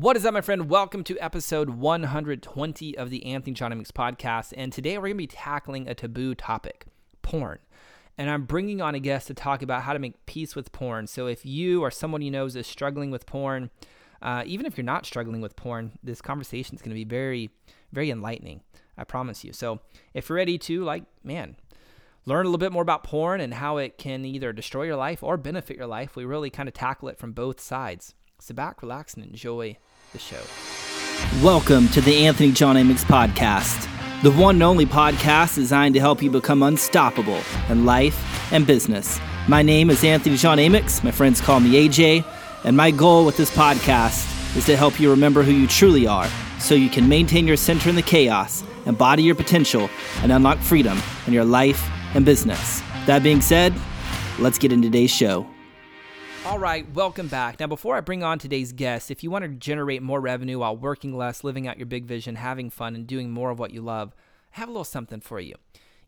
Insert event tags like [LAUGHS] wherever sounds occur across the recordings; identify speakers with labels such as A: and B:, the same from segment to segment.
A: What is up, my friend? Welcome to episode 120 of the Anthony Johnomics podcast. And today we're going to be tackling a taboo topic porn. And I'm bringing on a guest to talk about how to make peace with porn. So if you or someone you know is struggling with porn, uh, even if you're not struggling with porn, this conversation is going to be very, very enlightening. I promise you. So if you're ready to, like, man, learn a little bit more about porn and how it can either destroy your life or benefit your life, we really kind of tackle it from both sides. Sit back, relax, and enjoy the show.
B: Welcome to the Anthony Johnomics Podcast, the one and only podcast designed to help you become unstoppable in life and business. My name is Anthony Johnomics. My friends call me AJ, and my goal with this podcast is to help you remember who you truly are so you can maintain your center in the chaos, embody your potential, and unlock freedom in your life and business. That being said, let's get into today's show.
A: All right, welcome back. Now, before I bring on today's guest, if you want to generate more revenue while working less, living out your big vision, having fun, and doing more of what you love, I have a little something for you.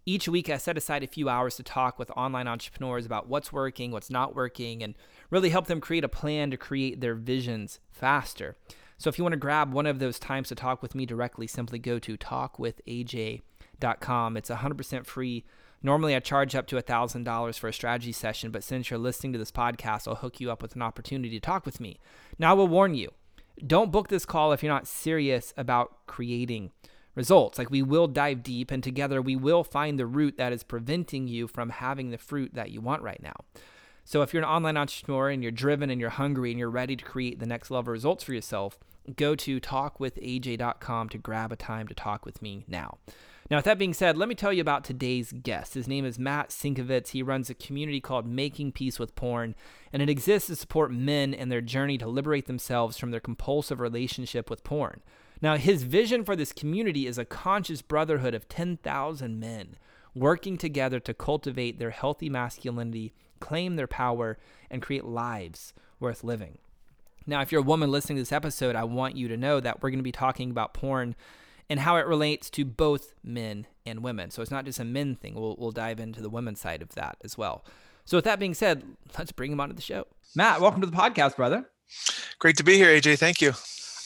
A: Each week, I set aside a few hours to talk with online entrepreneurs about what's working, what's not working, and really help them create a plan to create their visions faster. So, if you want to grab one of those times to talk with me directly, simply go to talkwithaj.com. It's 100% free Normally, I charge up to $1,000 for a strategy session, but since you're listening to this podcast, I'll hook you up with an opportunity to talk with me. Now, I will warn you don't book this call if you're not serious about creating results. Like, we will dive deep, and together we will find the root that is preventing you from having the fruit that you want right now. So, if you're an online entrepreneur and you're driven and you're hungry and you're ready to create the next level results for yourself, go to talkwithaj.com to grab a time to talk with me now. Now, with that being said, let me tell you about today's guest. His name is Matt Sinkovitz. He runs a community called Making Peace with Porn, and it exists to support men in their journey to liberate themselves from their compulsive relationship with porn. Now, his vision for this community is a conscious brotherhood of 10,000 men working together to cultivate their healthy masculinity, claim their power, and create lives worth living. Now, if you're a woman listening to this episode, I want you to know that we're going to be talking about porn and how it relates to both men and women. So it's not just a men thing. We'll, we'll dive into the women's side of that as well. So with that being said, let's bring him onto the show. Matt, welcome to the podcast, brother.
C: Great to be here, AJ. Thank you.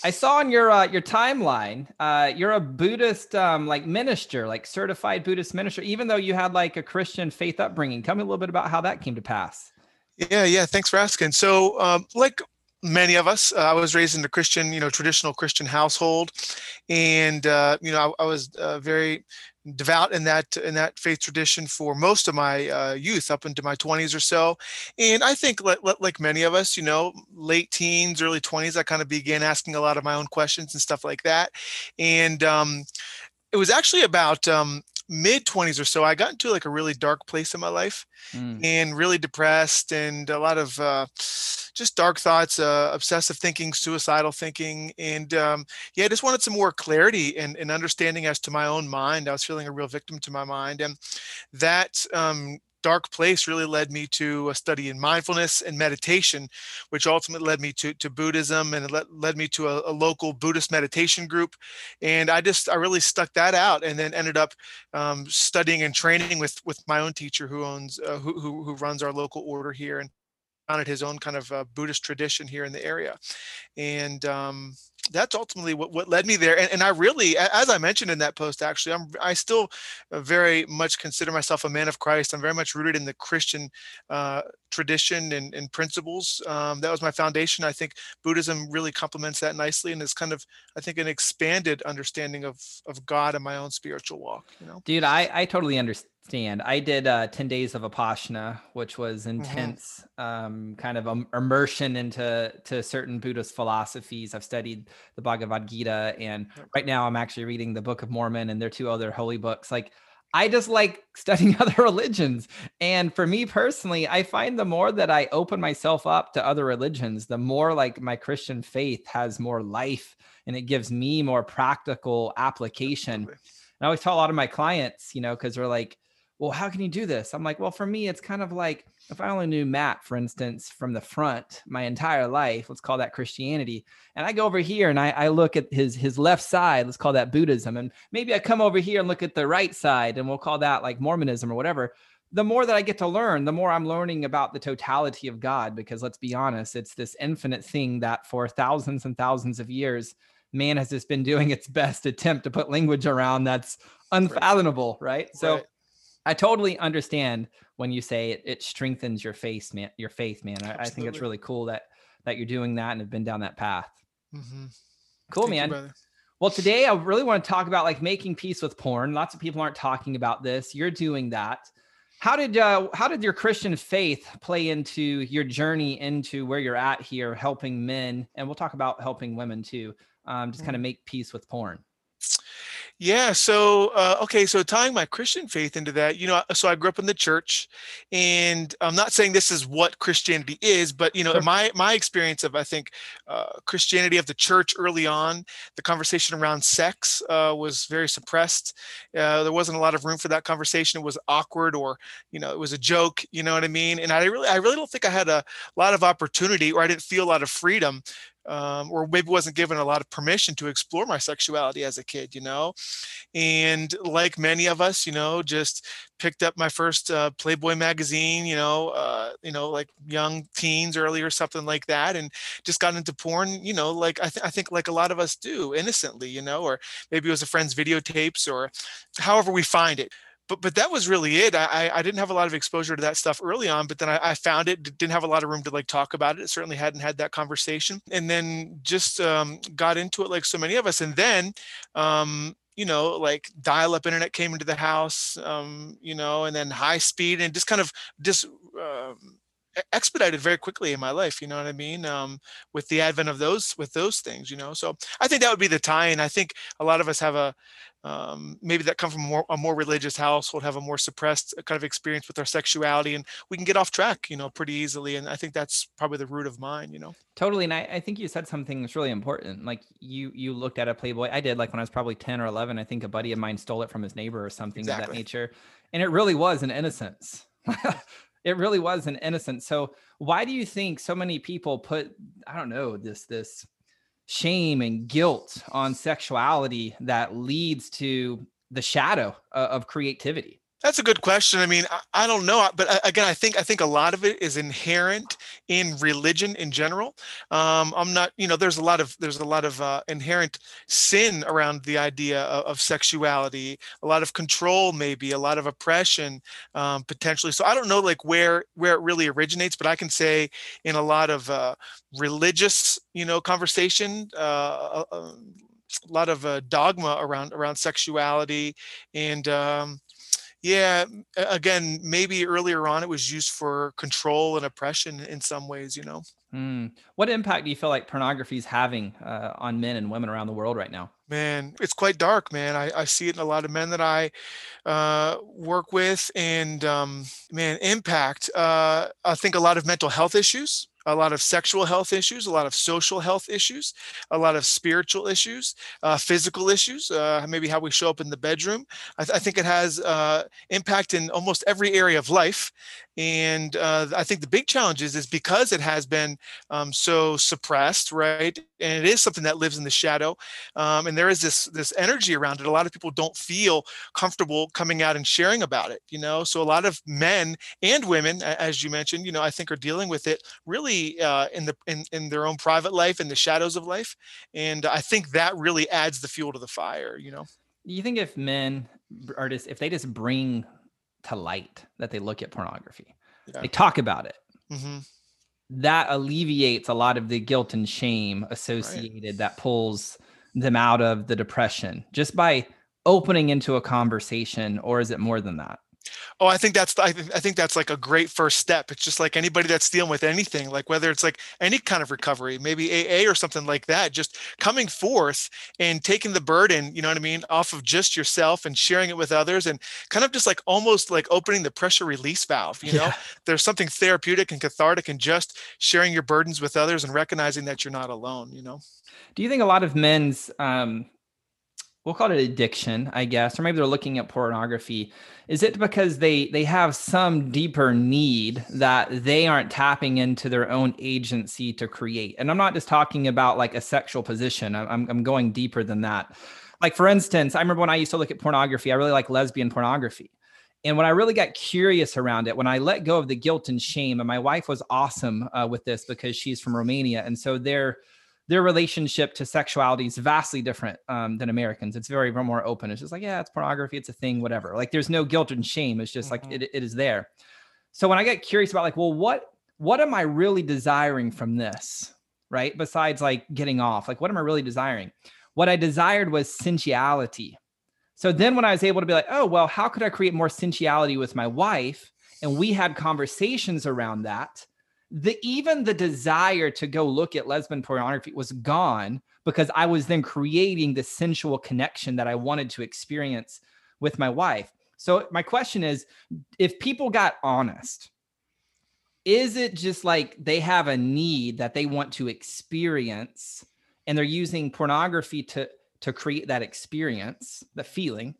A: I saw on your uh, your timeline, uh, you're a Buddhist um, like minister, like certified Buddhist minister, even though you had like a Christian faith upbringing. Tell me a little bit about how that came to pass.
C: Yeah, yeah. Thanks for asking. So, um, like many of us. Uh, I was raised in a Christian, you know, traditional Christian household, and uh, you know, I, I was uh, very devout in that in that faith tradition for most of my uh, youth, up into my 20s or so. And I think, like, like many of us, you know, late teens, early 20s, I kind of began asking a lot of my own questions and stuff like that. And um, it was actually about um, mid 20s or so, I got into like a really dark place in my life mm. and really depressed and a lot of uh, just dark thoughts, uh, obsessive thinking, suicidal thinking. And um, yeah, I just wanted some more clarity and, and, understanding as to my own mind. I was feeling a real victim to my mind. And that um, dark place really led me to a study in mindfulness and meditation, which ultimately led me to, to Buddhism and it led, led me to a, a, local Buddhist meditation group. And I just, I really stuck that out and then ended up um, studying and training with, with my own teacher who owns, uh, who, who, who runs our local order here and founded his own kind of uh, Buddhist tradition here in the area. And um, that's ultimately what, what led me there. And, and I really, as I mentioned in that post, actually, I'm, I still uh, very much consider myself a man of Christ. I'm very much rooted in the Christian uh, tradition and, and principles. Um, that was my foundation. I think Buddhism really complements that nicely and is kind of, I think, an expanded understanding of, of God and my own spiritual walk, you know?
A: Dude, I, I totally understand. I did uh, 10 days of Vipassana, which was mm-hmm. intense, mm-hmm. um, kind of um, immersion into to certain Buddhist philosophies. I've studied the Bhagavad Gita, and right now I'm actually reading the Book of Mormon and their two other holy books. Like, I just like [LAUGHS] studying other religions. And for me personally, I find the more that I open myself up to other religions, the more like my Christian faith has more life and it gives me more practical application. And I always tell a lot of my clients, you know, because they're like, well, how can you do this? I'm like, well, for me, it's kind of like if I only knew Matt, for instance, from the front my entire life, let's call that Christianity. And I go over here and I, I look at his his left side, let's call that Buddhism. And maybe I come over here and look at the right side and we'll call that like Mormonism or whatever. the more that I get to learn, the more I'm learning about the totality of God. Because let's be honest, it's this infinite thing that for thousands and thousands of years, man has just been doing its best attempt to put language around that's unfathomable, right? right? So right. I totally understand when you say it, it strengthens your faith, man. Your faith, man. I, I, think it's really cool that that you're doing that and have been down that path. Mm-hmm. Cool, Thank man. You, well, today I really want to talk about like making peace with porn. Lots of people aren't talking about this. You're doing that. How did uh, how did your Christian faith play into your journey into where you're at here, helping men, and we'll talk about helping women too. Um, just kind of mm-hmm. make peace with porn.
C: Yeah. So, uh, okay. So tying my Christian faith into that, you know, so I grew up in the church, and I'm not saying this is what Christianity is, but you know, sure. my my experience of I think uh, Christianity of the church early on, the conversation around sex uh, was very suppressed. Uh, there wasn't a lot of room for that conversation. It was awkward, or you know, it was a joke. You know what I mean? And I really, I really don't think I had a lot of opportunity, or I didn't feel a lot of freedom um, or maybe wasn't given a lot of permission to explore my sexuality as a kid, you know. And like many of us, you know, just picked up my first uh, Playboy magazine, you know, uh, you know, like young teens, early or something like that, and just got into porn, you know, like I, th- I think like a lot of us do innocently, you know, or maybe it was a friend's videotapes or however we find it but but that was really it. I I didn't have a lot of exposure to that stuff early on, but then I, I found it. Didn't have a lot of room to like talk about it. Certainly hadn't had that conversation, and then just um, got into it like so many of us. And then, um, you know, like dial-up internet came into the house, um, you know, and then high speed, and just kind of just. Uh, expedited very quickly in my life you know what i mean um, with the advent of those with those things you know so i think that would be the tie and i think a lot of us have a um, maybe that come from more, a more religious household, have a more suppressed uh, kind of experience with our sexuality, and we can get off track, you know, pretty easily. And I think that's probably the root of mine, you know.
A: Totally, and I, I think you said something that's really important. Like you, you looked at a Playboy. I did, like when I was probably ten or eleven. I think a buddy of mine stole it from his neighbor or something exactly. of that nature, and it really was an innocence. [LAUGHS] it really was an innocence. So why do you think so many people put, I don't know, this this shame and guilt on sexuality that leads to the shadow uh, of creativity?
C: That's a good question. I mean, I, I, don't know, but uh, again, I think I think a lot of it is inherent in religion in general. Um, I'm not, you know, there's a lot of there's a lot of uh, inherent sin around the idea of, of, sexuality, a lot of control, maybe a lot of oppression, um, potentially. So I don't know, like where where it really originates, but I can say in a lot of uh, religious, you know, conversation. Uh, a, a lot of uh, dogma around around sexuality and um, yeah again maybe earlier on it was used for control and oppression in some ways you know?
A: Mm. what impact do you feel like pornography is having uh, on men and women around the world right now?
C: Man it's quite dark man. I, I see it in a lot of men that i uh, work with and um, man impact uh, i think a lot of mental health issues a lot of sexual health issues, a lot of social health issues, a lot of spiritual issues, uh, physical issues, uh, maybe how we show up in the bedroom. I, th- I think it has uh, impact in almost every area of life. And uh, I think the big challenge is, is because it has been um, so suppressed, right? And it is something that lives in the shadow. Um, and there is this this energy around it. A lot of people don't feel comfortable coming out and sharing about it, you know. So a lot of men and women, as you mentioned, you know, I think are dealing with it really uh, in the in, in their own private life, in the shadows of life. And I think that really adds the fuel to the fire, you know.
A: You think if men are just if they just bring to light that they look at pornography. Yeah. They talk about it. Mm-hmm. That alleviates a lot of the guilt and shame associated right. that pulls them out of the depression just by opening into a conversation, or is it more than that?
C: Oh, I think that's I, th- I think that's like a great first step. It's just like anybody that's dealing with anything, like whether it's like any kind of recovery, maybe AA or something like that, just coming forth and taking the burden, you know what I mean, off of just yourself and sharing it with others and kind of just like almost like opening the pressure release valve, you know. Yeah. There's something therapeutic and cathartic in just sharing your burdens with others and recognizing that you're not alone, you know.
A: Do you think a lot of men's um we'll call it addiction, I guess, or maybe they're looking at pornography. Is it because they they have some deeper need that they aren't tapping into their own agency to create? And I'm not just talking about like a sexual position. I'm I'm going deeper than that. Like for instance, I remember when I used to look at pornography, I really like lesbian pornography. And when I really got curious around it, when I let go of the guilt and shame, and my wife was awesome uh, with this because she's from Romania, and so their their relationship to sexuality is vastly different um, than Americans. It's very, more open. It's just like, yeah, it's pornography, it's a thing, whatever. Like there's no guilt and shame. It's just mm-hmm. like it, it is there. So when I get curious about like, well, what what am I really desiring from this? Right. Besides like getting off, like what am I really desiring? What I desired was sensuality. So then when I was able to be like, oh, well, how could I create more sensuality with my wife? And we had conversations around that. The even the desire to go look at lesbian pornography was gone because I was then creating the sensual connection that I wanted to experience with my wife. So my question is if people got honest, is it just like they have a need that they want to experience and they're using pornography to to create that experience, the feeling,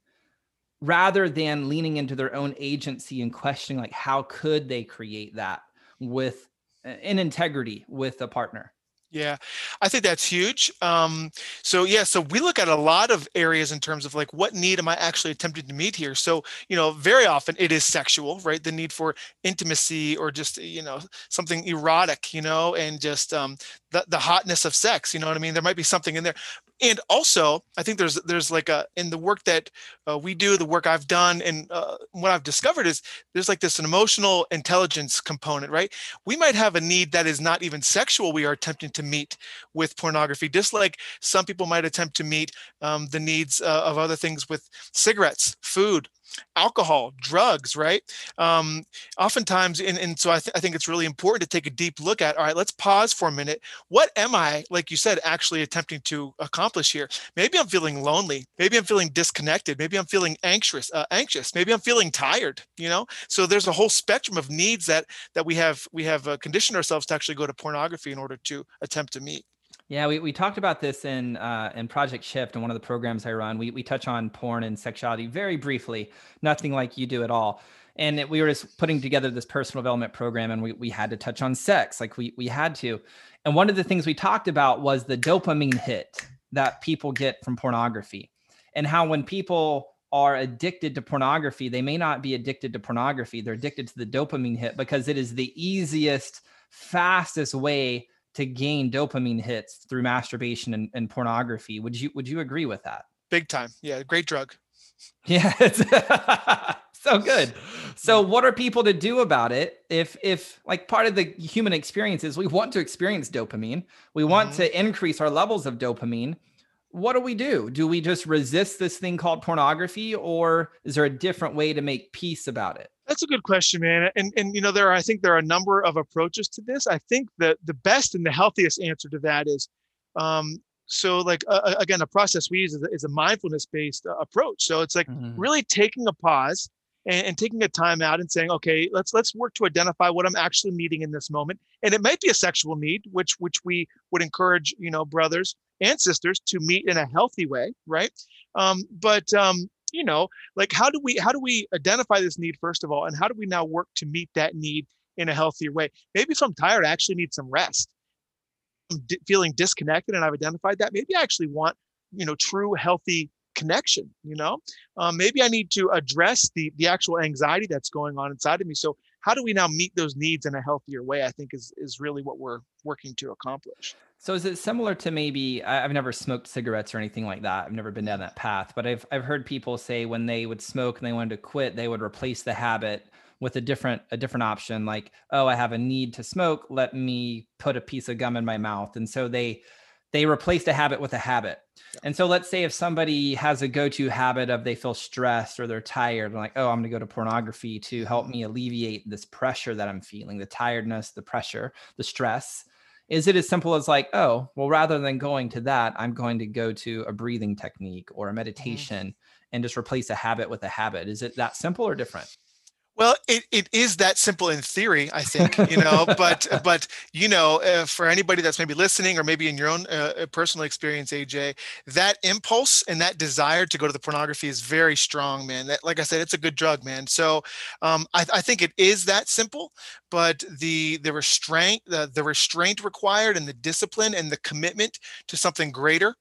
A: rather than leaning into their own agency and questioning like how could they create that with in integrity with a partner?
C: Yeah, I think that's huge. Um, so yeah, so we look at a lot of areas in terms of like what need am I actually attempting to meet here? So you know, very often it is sexual, right? The need for intimacy or just you know something erotic, you know, and just um, the the hotness of sex. You know what I mean? There might be something in there, and also i think there's there's like a in the work that uh, we do the work i've done and uh, what i've discovered is there's like this emotional intelligence component right? We might have a need that is not even sexual we are attempting to meet with pornography just like some people might attempt to meet um, the needs uh, of other things with cigarettes food alcohol, drugs, right? Um, oftentimes, and, and so I, th- I think it's really important to take a deep look at, all right, let's pause for a minute. What am I, like you said, actually attempting to accomplish here? Maybe I'm feeling lonely. Maybe I'm feeling disconnected. Maybe I'm feeling anxious, uh, anxious. Maybe I'm feeling tired, you know? So there's a whole spectrum of needs that, that we have, we have uh, conditioned ourselves to actually go to pornography in order to attempt to meet.
A: Yeah, we, we talked about this in uh, in Project Shift and one of the programs I run. We we touch on porn and sexuality very briefly, nothing like you do at all. And it, we were just putting together this personal development program, and we we had to touch on sex, like we we had to. And one of the things we talked about was the dopamine hit that people get from pornography, and how when people are addicted to pornography, they may not be addicted to pornography; they're addicted to the dopamine hit because it is the easiest, fastest way to gain dopamine hits through masturbation and, and pornography. Would you would you agree with that?
C: Big time. Yeah, great drug. [LAUGHS]
A: Yeah, [LAUGHS] so good. So what are people to do about it if if like part of the human experience is we want to experience dopamine. We want mm-hmm. to increase our levels of dopamine. What do we do? Do we just resist this thing called pornography or is there a different way to make peace about it?
C: That's a good question, man. And and you know there are, I think there are a number of approaches to this. I think that the best and the healthiest answer to that is um, so like uh, again a process we use is a, is a mindfulness based uh, approach. So it's like mm-hmm. really taking a pause and, and, taking a time out and saying, okay, let's let's work to identify what I'm actually needing in this moment. And it might be a sexual need, which which we would encourage you know brothers and sisters to meet in a healthy way, right? Um, but um, you know like how do we how do we identify this need first of all and how do we now work to meet that need in a healthier way? Maybe if i'm tired i actually need some rest. I'm d- feeling disconnected and i've identified that maybe i actually want you know true healthy connection you know? Um, maybe i need to address the the actual anxiety that's going on inside of me. So how do we now meet those needs in a healthier way i think is is really what we're working to accomplish
A: so is it similar to maybe I've never smoked cigarettes or anything like that. I've never been down that path, but I've I've heard people say when they would smoke and they wanted to quit, they would replace the habit with a different a different option like, "Oh, I have a need to smoke, let me put a piece of gum in my mouth." And so they they replaced a habit with a habit. Yeah. And so let's say if somebody has a go-to habit of they feel stressed or they're tired, and like, "Oh, I'm going to go to pornography to help me alleviate this pressure that I'm feeling, the tiredness, the pressure, the stress." is it as simple as like oh well rather than going to that i'm going to go to a breathing technique or a meditation mm-hmm. and just replace a habit with a habit is it that simple or different
C: well, it, it is that simple in theory, I think, you know, but, [LAUGHS] but, you know, uh, for anybody that's maybe listening or maybe in your own uh, uh personal experience, AJ, that impulse and that desire to go to the pornography is very strong, man. That, like I said, it's a good drug, man. So um, I, I think it is that simple, but the, the restraint, the, the restraint required and the discipline and the commitment to something greater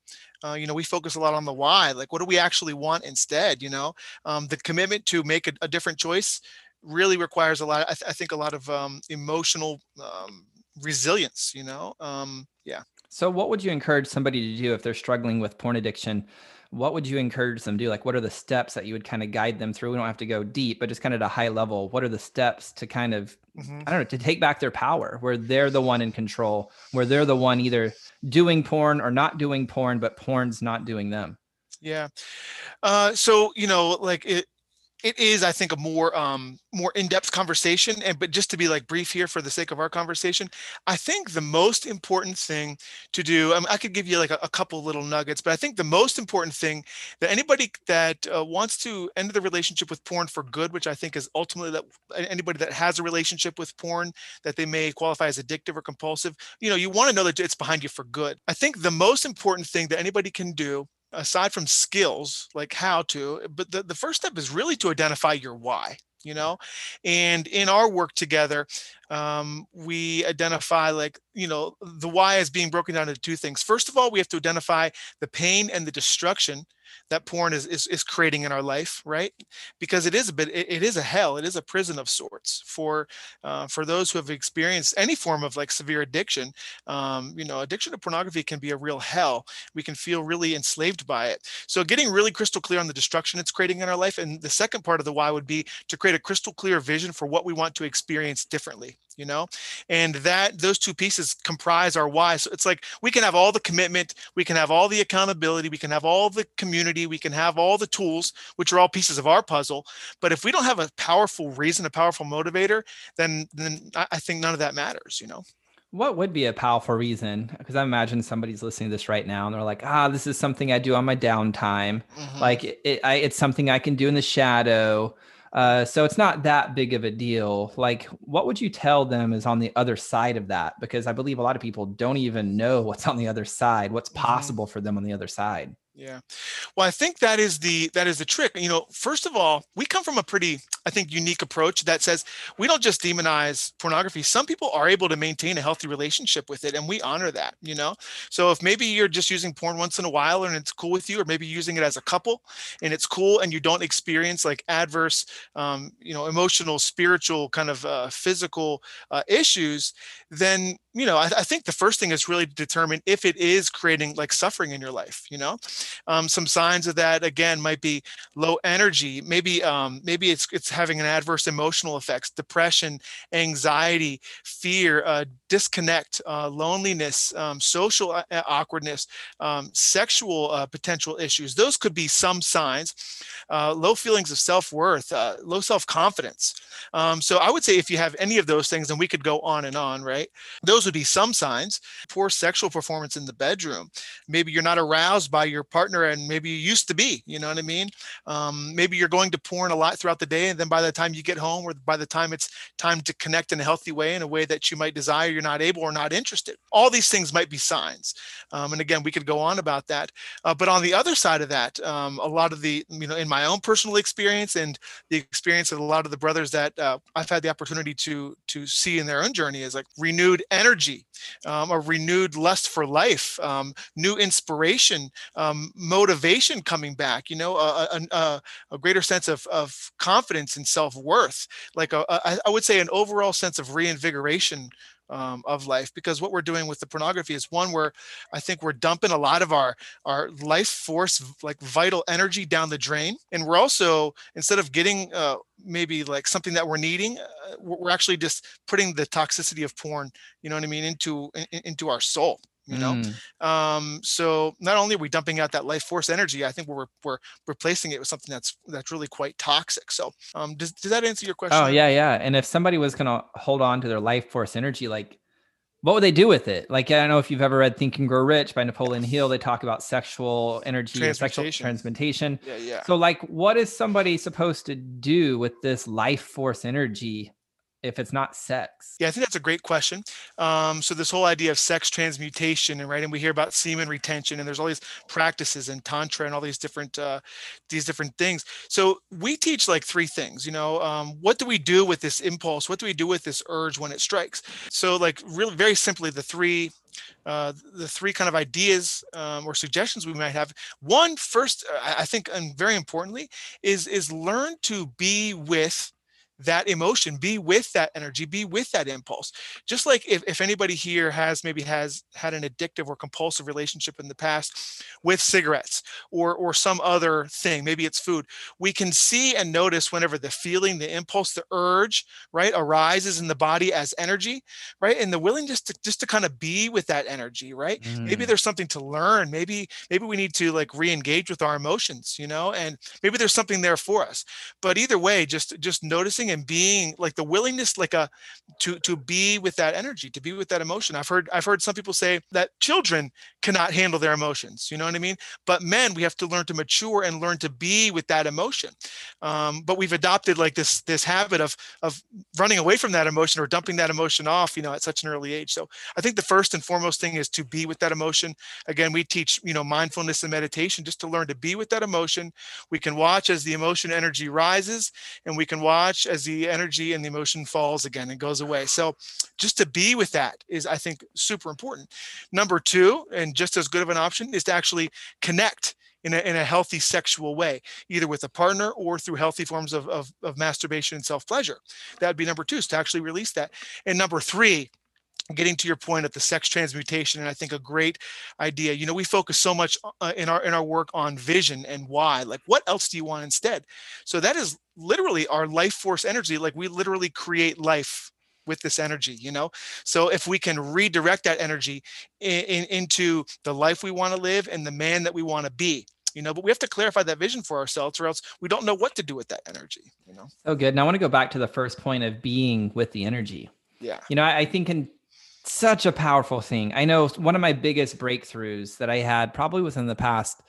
C: uh, you know we focus a lot on the why like what do we actually want instead you know um, the commitment to make a, a, different choice really requires a lot I, th- I think a lot of um, emotional um, resilience you know um, yeah
A: so what would you encourage somebody to do if they're struggling with porn addiction what would you encourage them to do? Like, what are the steps that you would kind of guide them through? We don't have to go deep, but just kind of at a high level. What are the steps to kind of, mm-hmm. I don't know, to take back their power where they're the one in control, where they're the one either doing porn or not doing porn, but porn's not doing them?
C: Yeah. Uh, so, you know, like it, it is i think a more um more in-depth conversation and but just to be like brief here for the sake of our conversation i think the most important thing to do I, mean, I could give you like a, a, couple little nuggets but i think the most important thing that anybody that uh, wants to end the relationship with porn for good which i think is ultimately that anybody that has a relationship with porn that they may qualify as addictive or compulsive you know you want to know that it's behind you for good. I think the most important thing that anybody can do aside from skills like how to but the, the first step is really to identify your why you know? And in our work together um, we identify like you know the why is being broken down into two things. First of all we have to identify the pain and the destruction that porn is, is, is creating in our life, right? Because it is a bit, it, it is a hell, it is a prison of sorts for uh, for those who have experienced any form of like severe addiction. Um, you know, addiction to pornography can be a real hell. We can feel really enslaved by it. So getting really crystal clear on the destruction it's creating in our life, and the second part of the why would be to create a crystal clear vision for what we want to experience differently you know? And that those two pieces comprise our why. So it's like we can have all the commitment we can have all the accountability we can have all the community we can have all the tools which are all pieces of our puzzle. But if we don't have a powerful reason a powerful motivator then then i think none of that matters you know?
A: What would be a powerful reason? Because i imagine somebody's listening to this right now and they're like ah this is something i do on my downtime. Mm-hmm. like it, it, I, it's something i can do in the shadow uh, so it's not that big of a deal. Like, what would you tell them is on the other side of that? Because I believe a lot of people don't even know what's on the other side, what's possible for them on the other side.
C: Yeah. Well, I think that is the that is the trick. You know, first of all, we come from a pretty I think unique approach that says we don't just demonize pornography. Some people are able to maintain a healthy relationship with it and we honor that, you know. So if maybe you're just using porn once in a while and it's cool with you or maybe using it as a couple and it's cool and you don't experience like adverse um, you know, emotional, spiritual kind of uh, physical uh, issues, then you know, I, I, think the first thing is really to determine if it is creating like suffering in your life. You know, um, some signs of that again might be low energy. Maybe um, maybe it's it's having an adverse emotional effects, depression, anxiety, fear, uh, disconnect, uh, loneliness, um, social uh, awkwardness, um, sexual uh, potential issues. Those could be some signs. Uh, low feelings of self worth, uh, low self confidence. Um, so I would say if you have any of those things, and we could go on and on, right? Those would be some signs. Poor sexual performance in the bedroom. Maybe you're not aroused by your partner, and maybe you used to be. You know what I mean? Um, maybe you're going to porn a lot throughout the day, and then by the time you get home, or by the time it's time to connect in a healthy way, in a way that you might desire, you're not able or not interested. All these things might be signs. Um, and again, we could go on about that. Uh, but on the other side of that, um, a lot of the, you know, in my own personal experience and the experience of a lot of the brothers that uh, I've had the opportunity to to see in their own journey is like renewed energy, um, a renewed lust for life, um, new inspiration, um, motivation coming back. You know, a, a, a, greater sense of of confidence and self worth. Like a, a, I would say, an overall sense of reinvigoration um, of life because what we're doing with the pornography is one where i think we're dumping a lot of our our life force like vital energy down the drain and we're also instead of getting uh, maybe like something that we're needing uh, we're actually just putting the toxicity of porn you know what i mean into in, into our soul you know mm. um so not only are we dumping out that life force energy i think we're we're replacing it with something that's that's really quite toxic so um does, does that answer your question
A: oh yeah yeah and if somebody was gonna hold on to their life force energy like what would they do with it? Like, I don't know if you've ever read Think and Grow Rich by Napoleon Hill. They talk about sexual energy and sexual transmutation.
C: Yeah, yeah.
A: So, like, what is somebody supposed to do with this life force energy if it's not sex?
C: Yeah, I think that's a great question. Um, so this whole idea of sex transmutation, and right, and we hear about semen retention, and there's all these practices and tantra and all these different uh, these different things. So we teach like three things. You know, um, what do we do with this impulse? What do we do with this urge when it strikes? So like really, very simply, the three uh, the three kind of ideas um, or suggestions we might have. One, first, I think, and very importantly, is is learn to be with that emotion be with that energy be with that impulse. Just like if, if anybody here has maybe has had an addictive or compulsive relationship in the past with cigarettes or or some other thing maybe it's food we can see and notice whenever the feeling the impulse the urge right arises in the body as energy right and the willingness to just to kind of be with that energy right? Mm. maybe there's something to learn. Maybe maybe we need to like re-engage with our emotions you know and maybe there's something there for us. But either way just just noticing and being like the willingness like a to to be with that energy to be with that emotion. I've heard i've heard some people say that children cannot handle their emotions you know what i mean? But men we have to learn to mature and learn to be with that emotion. Um, but we've adopted like this this habit of of running away from that emotion or dumping that emotion off you know at such an early age. So i think the first and foremost thing is to be with that emotion. Again we teach you know mindfulness and meditation just to learn to be with that emotion. We can watch as the emotion energy rises and we can watch as the energy and the emotion falls again and goes away. So just to be with that is, I think, super important. Number two, and just as good of an option, is to actually connect in a, in a healthy sexual way, either with a partner or through healthy forms of, of, of masturbation and self pleasure. That would be number two, is to actually release that. And number three, getting to your point of the sex transmutation and i think a great idea you know we focus so much uh, in our in our work on vision and why like what else do you want instead? So that is literally our life force energy like we literally create life with this energy you know? So if we can redirect that energy in, in, into the life we want to live and the man that we want to be you know? But we have to clarify that vision for ourselves or else we don't know what to do with that energy you know?
A: So good. And i want to go back to the first point of being with the energy.
C: Yeah.
A: You know i, I think in such a powerful thing. I know one of my biggest breakthroughs that I had probably within the past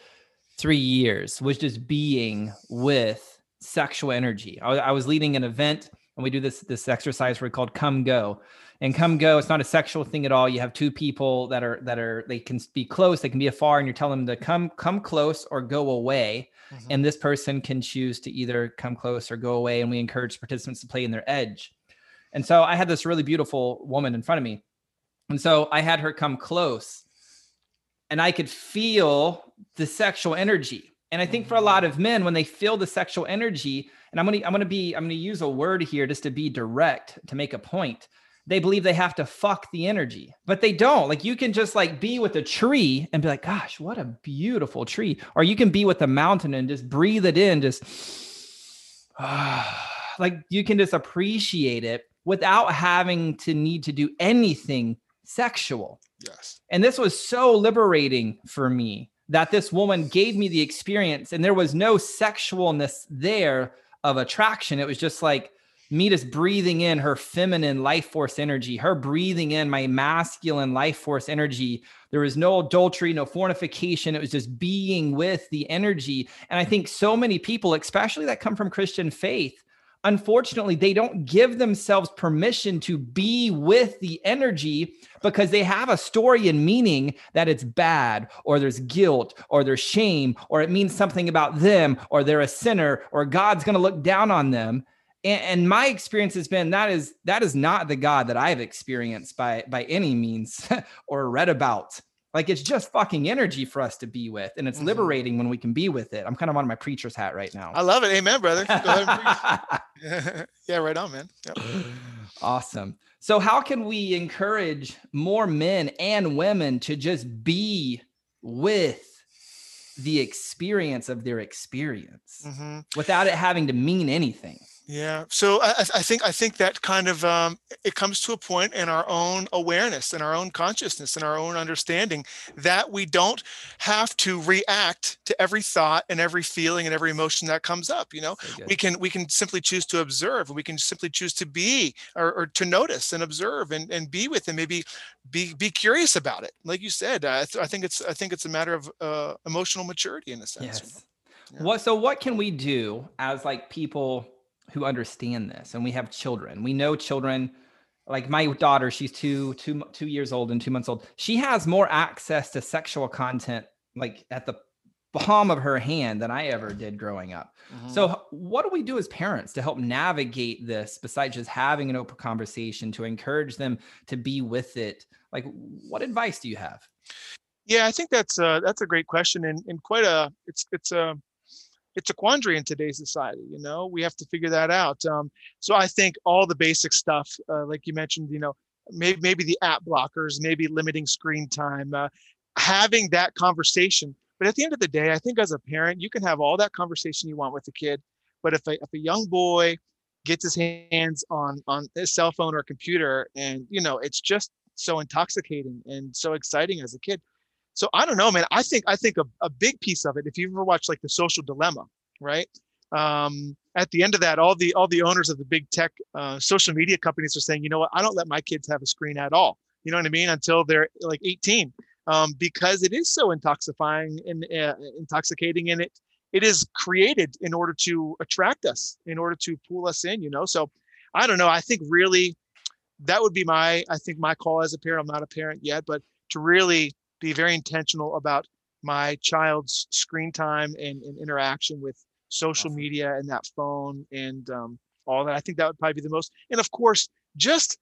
A: three years was just being with sexual energy. I, I was leading an event and we do this this exercise where we called come go and come go it's not a sexual thing at all you have two people that are that are they can be close they can be afar and you're telling them to come come close or go away mm-hmm. and this person can choose to either come close or go away and we encourage participants to play in their edge and so i had this really beautiful woman in front of me and so I had her come close and I could feel the sexual energy. And I think for a mm-hmm. lot of men, when they feel the sexual energy, and I'm gonna I'm gonna be I'm gonna use a word here just to be direct to make a point. They believe they have to fuck the energy, but they don't. Like you can just like be with a tree and be like, gosh, what a beautiful tree. Or you can be with a mountain and just breathe it in, just [SIGHS] like you can just appreciate it without having to need to do anything sexual.
C: Yes.
A: And this was so liberating for me that this woman gave me the experience and there was no sexualness there of attraction. It was just like me just breathing in her feminine life force energy, her breathing in my masculine life force energy. There was no adultery, no fornication. It was just being with the energy. And I think so many people, especially that come from Christian faith, unfortunately, they don't give themselves permission to be with the energy because they have a story and meaning that it's bad or there's guilt or there's shame or it means something about them or they're a sinner or God's going to look down on them. And, my experience has been that is that is not the God that I've experienced by by any means [LAUGHS] or read about. Like it's just fucking energy for us to be with, and it's mm-hmm. liberating when we can be with it. I'm kind of on my preacher's hat right now.
C: I love it. Amen, brother. [LAUGHS] [LAUGHS] yeah, right on, man. Yep.
A: Awesome. So, how can we encourage more men and women to just be with the experience of their experience mm-hmm. without it having to mean anything?
C: Yeah. So I, I, think I think that kind of um, it comes to a point in our own awareness and our own consciousness and our own understanding that we don't have to react to every thought and every feeling and every emotion that comes up. You know, we can we can simply choose to observe. We can simply choose to be or, or to notice and observe and, and be with and maybe be be curious about it. Like you said, I, th- I think it's I think it's a matter of uh, emotional maturity in a sense.
A: Yes. Yeah. What so what can we do as like people who understand this and we have children. We know children like my daughter, she's two, two, two years old and two months old. She has more access to sexual content like at the palm of her hand than I ever did growing up. Mm-hmm. So, what do we do as parents to help navigate this besides just having an open conversation to encourage them to be with it? Like, what advice do you have?
C: Yeah, I think that's a, that's a great question and, and quite a it's it's a it's a quandary in today's society. You know, we have to figure that out. Um, so I think all the basic stuff, uh, like you mentioned, you know, maybe maybe the app blockers, maybe limiting screen time, uh, having that conversation. But at the end of the day, I think as a parent, you can have all that conversation you want with the kid. But if a, if a young boy gets his hands on on his cell phone or computer, and you know, it's just so intoxicating and so exciting as a kid. So I don't know, man. I think I think a, a big piece of it, if you've ever watched like the social dilemma, right? Um, at the end of that, all the all the owners of the big tech uh, social media companies are saying, you know what, I don't let my kids have a screen at all. You know what I mean? Until they're like 18 um, because it is so intoxifying and uh, intoxicating and it it is created in order to attract us in order to pull us in you know so i don't know i think really that would be my i think my call as a parent i'm not a parent yet but to really be very intentional about my child's screen time and, and interaction with social awesome. media and that phone and um, all that. I think that would probably be the most and of course just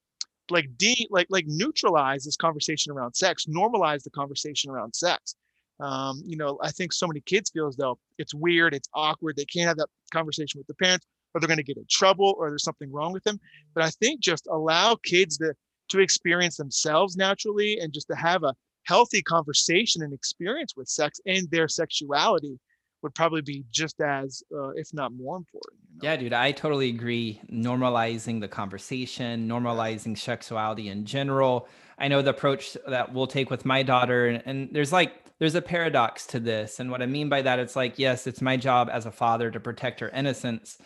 C: like de like like neutralize this conversation around sex normalize the conversation around sex. Um, you know i think so many kids feel as though it's weird it's awkward they can't have that conversation with the parents or they're going to get in trouble or there's something wrong with them. But i think just allow kids to to experience themselves naturally and just to have a healthy conversation and experience with sex and their sexuality would probably be just as, uh, if not more important.
A: You know? Yeah, dude, I totally agree. Normalizing the conversation, normalizing sexuality in general. I know the approach that we'll take with my daughter, and, and there's like, there's a paradox to this. And what I mean by that, it's like, yes, it's my job as a father to protect her innocence.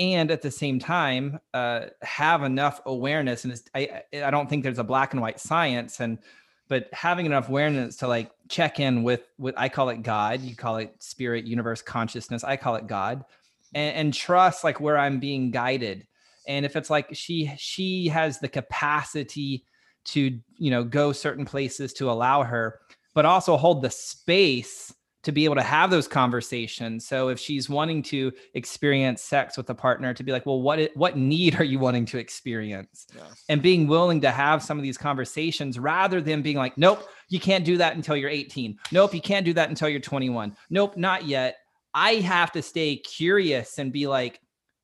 A: And at the same time, uh, have enough awareness. And I, I don't think there's a black and white science. And but having enough awareness to like check in with what I call it God, you call it spirit, universe, consciousness, I call it God, and, and trust like where I'm being guided. And if it's like she she has the capacity to you know go certain places to allow her, but also hold the space to be able to have those conversations. So if she's wanting to experience sex with a partner, to be like, well, what what need are you wanting to experience? And being willing to have some of these conversations rather than being like, nope, you can't do that until you're 18. Nope, you can't do that until you're 21. Nope, not yet. I have to stay curious and be like,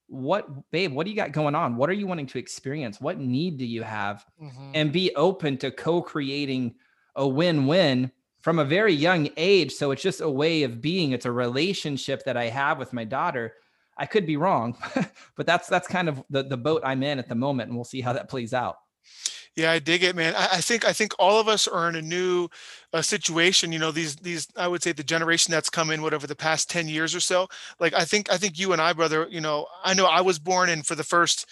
A: what, babe, what do you got going on? What are you wanting to experience? What need do you have? Mm-hmm. And be open to co creating a win win from a very young age. So it's just a way of being. It's a relationship that I have with my daughter. I could be wrong, [LAUGHS] but that's that's kind of the, the boat I'm in at the moment, and we'll see how that plays out.
C: Yeah, I dig it, man. I, I, think I think all of us are in a new uh, situation. You know, these these I would say the generation that's come in whatever the past ten years or so. Like I think I think you and I, brother. You know, I know I was born in for the first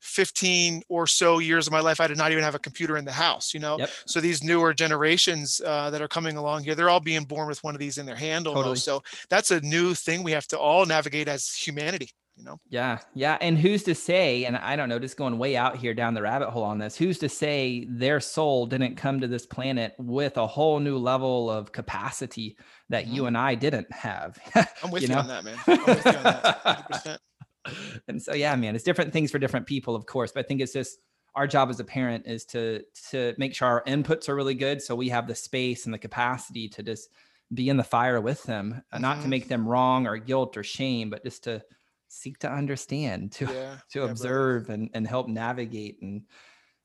C: 15 or so years of my life, I did not even have a computer in the house, you know? Yep. So these newer generations uh, that are coming along here, they're all being born with one of these in their hand almost. Totally. So that's a new thing we have to all navigate as humanity. You know?
A: Yeah. Yeah. And who's to say, and I don't know, just going way out here down the rabbit hole on this, who's to say their soul didn't come to this planet with a whole new level of capacity that mm-hmm. you and I didn't have? [LAUGHS]
C: I'm with you, you know? on that, man. I'm with you on that. 100%. [LAUGHS]
A: and so yeah man it's different things for different people of course but i think it's just our job as a parent is to to make sure our inputs are really good so we have the space and the capacity to just be in the fire with them mm-hmm. not to mm-hmm. make them wrong or guilt or shame but just to seek to understand to yeah, [LAUGHS] to yeah, observe and, and help navigate and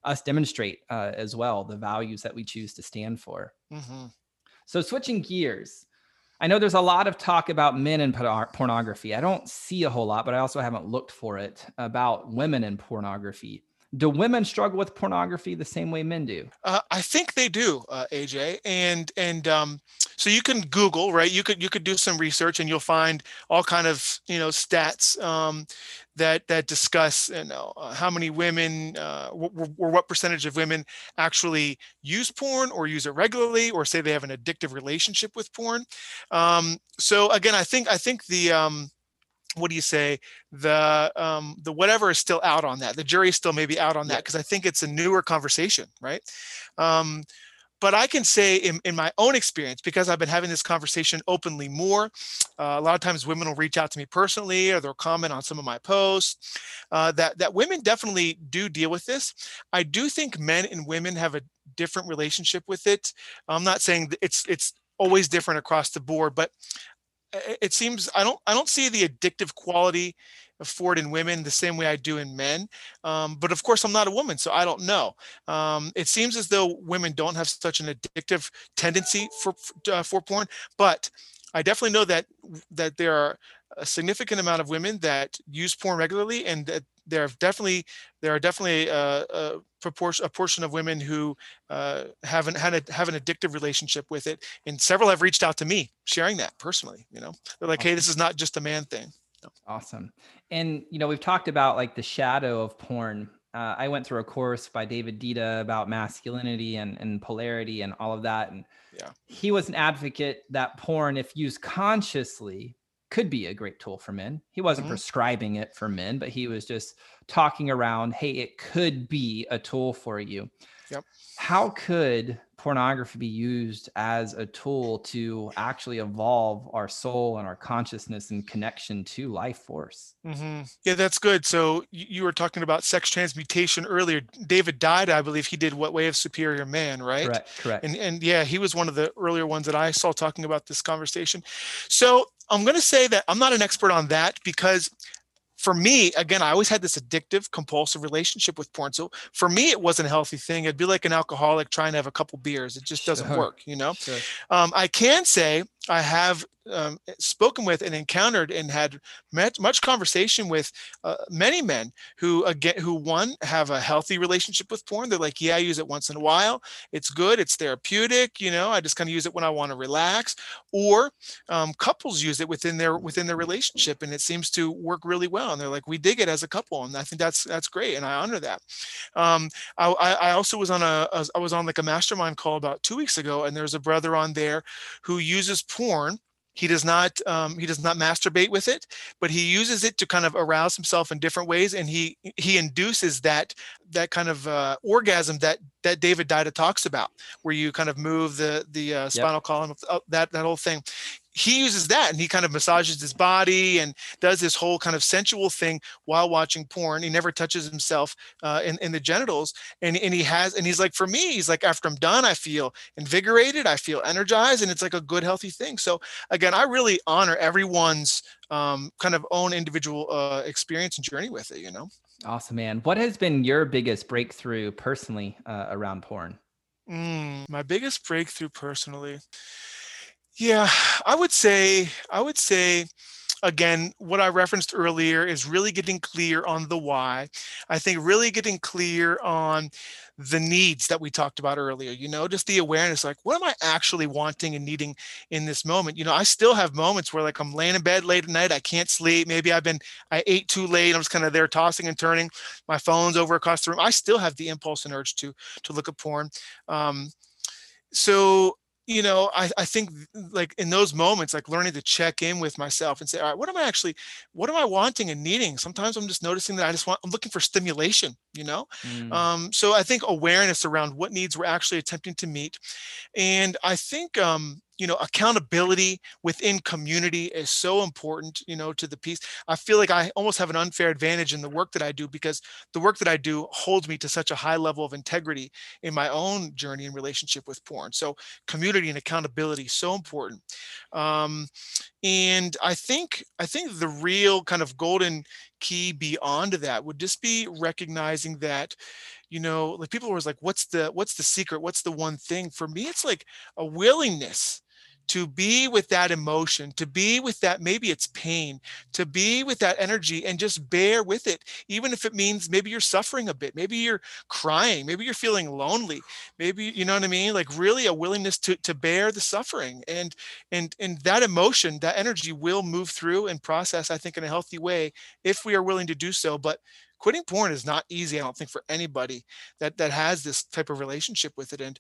A: us demonstrate uh, as well the values that we choose to stand for mm-hmm. so switching gears I know there's a lot of talk about men and pornography. I don't see a whole lot, but I also haven't looked for it about women and pornography. Do women struggle with pornography the same way men do?
C: Uh, I think they do, uh, AJ. And and um, so you can Google, right? You could you could do some research, and you'll find all kind of you know stats um, that that discuss you know uh, how many women uh, or what percentage of women actually use porn or use it regularly or say they have an addictive relationship with porn um, so again i think i think the um, what do you say the um the whatever is still out on that the jury is still maybe out on that because i think it's a newer conversation right um but I can say in, in my own experience, because I've been having this conversation openly more, uh, a lot of times women will reach out to me personally or they'll comment on some of my posts, uh, that, that women definitely do deal with this. I do think men and women have a different relationship with it. I'm not saying it's, it's always different across the board, but it seems I don't I don't see the addictive quality for it in women the same way I do in men. Um, but of course, I'm not a woman, so I don't know. Um, it seems as though women don't have such an addictive tendency for uh, for porn, but I definitely know that that there are a significant amount of women that use porn regularly, and that there are definitely there are definitely uh, a proportion a portion of women who uh, haven't had a, have an addictive relationship with it, and several have reached out to me sharing that personally. You know, they're like, "Hey, this is not just a man thing."
A: Awesome. And you know, we've talked about like the shadow of porn. Uh, I went through a course by David Deida about masculinity and, and polarity and all of that. And yeah. he was an advocate that porn, if used consciously, could be a great tool for men. He wasn't mm-hmm. prescribing it for men, but he was just talking around, hey, it could be a tool for you. Yep. How could pornography be used as a tool to actually evolve our soul and our consciousness and connection to life force?
C: Mm-hmm. Yeah, that's good. So you were talking about sex transmutation earlier. David Deida, I believe he did What Way of Superior Man, right?
A: Correct. Correct.
C: And and yeah, he was one of the earlier ones that I saw talking about this conversation. So I'm going to say that I'm not an expert on that because for me, again, I always had this addictive, compulsive relationship with porn. So for me, it wasn't a healthy thing. It'd be like an alcoholic trying to have a couple beers. It just doesn't sure. work, you know. Sure. Um, I can say I have um, spoken with and encountered and had met, much conversation with uh, many men who again who one have a healthy relationship with porn. They're like yeah i use it once in a while. It's good. It's therapeutic. You know i just kind of use it when i want to relax. Or um, couples use it within their within their relationship and it seems to work really well and they're like we dig it as a couple and i think that's that's great and i honor that. Um, I, I also was on a I was on like a mastermind call about two weeks ago and there's a brother on there who uses porn he does not um, he does not masturbate with it but he uses it to kind of arouse himself in different ways and he he induces that that kind of uh, orgasm that that david Deida talks about where you kind of move the the uh, spinal yep. column uh, that that whole thing he uses that and he kind of massages his body and does this whole kind of sensual thing while watching porn. He never touches himself uh, in, in the genitals. And, and he has, and he's like, for me, he's like, after I'm done, I feel invigorated, I feel energized, and it's like a good, healthy thing. So again, I really honor everyone's um, kind of own individual uh, experience and journey with it, you know?
A: Awesome, man. What has been your biggest breakthrough personally uh, around porn?
C: Mm, my biggest breakthrough personally. Yeah, I would say, I would say, again, what I referenced earlier is really getting clear on the why. I think really getting clear on the needs that we talked about earlier, you know, just the awareness like, what am I actually wanting and needing in this moment? You know, I still have moments where like I'm laying in bed late at night, I can't sleep. Maybe I've been, I ate too late. I'm just kind of there tossing and turning. My phone's over across the room. I still have the impulse and urge to, to look at porn. Um, so you know, I, I think like in those moments, like learning to check in with myself and say, all right, what am I actually, what am I wanting and needing? Sometimes I'm just noticing that I just want, I'm looking for stimulation, you know? Mm. Um, so I think awareness around what needs we're actually attempting to meet. And I think, um, you know accountability within community is so important you know to the piece i feel like i almost have an unfair advantage in the work that i do because the work that i do holds me to such a high level of integrity in my own journey and relationship with porn. So community and accountability so important. Um, and i think i think the real kind of golden key beyond that would just be recognizing that you know like people were like what's the what's the secret? What's the one thing? For me it's like a willingness to be with that emotion, to be with that, maybe it's pain, to be with that energy and just bear with it, even if it means maybe you're suffering a bit, maybe you're crying, maybe you're feeling lonely, maybe, you know what I mean? Like really a willingness to, to bear the suffering and, and, and that emotion, that energy will move through and process, I think in a healthy way, if we are willing to do so. But quitting porn is not easy. I don't think for anybody that, that has this type of relationship with it. And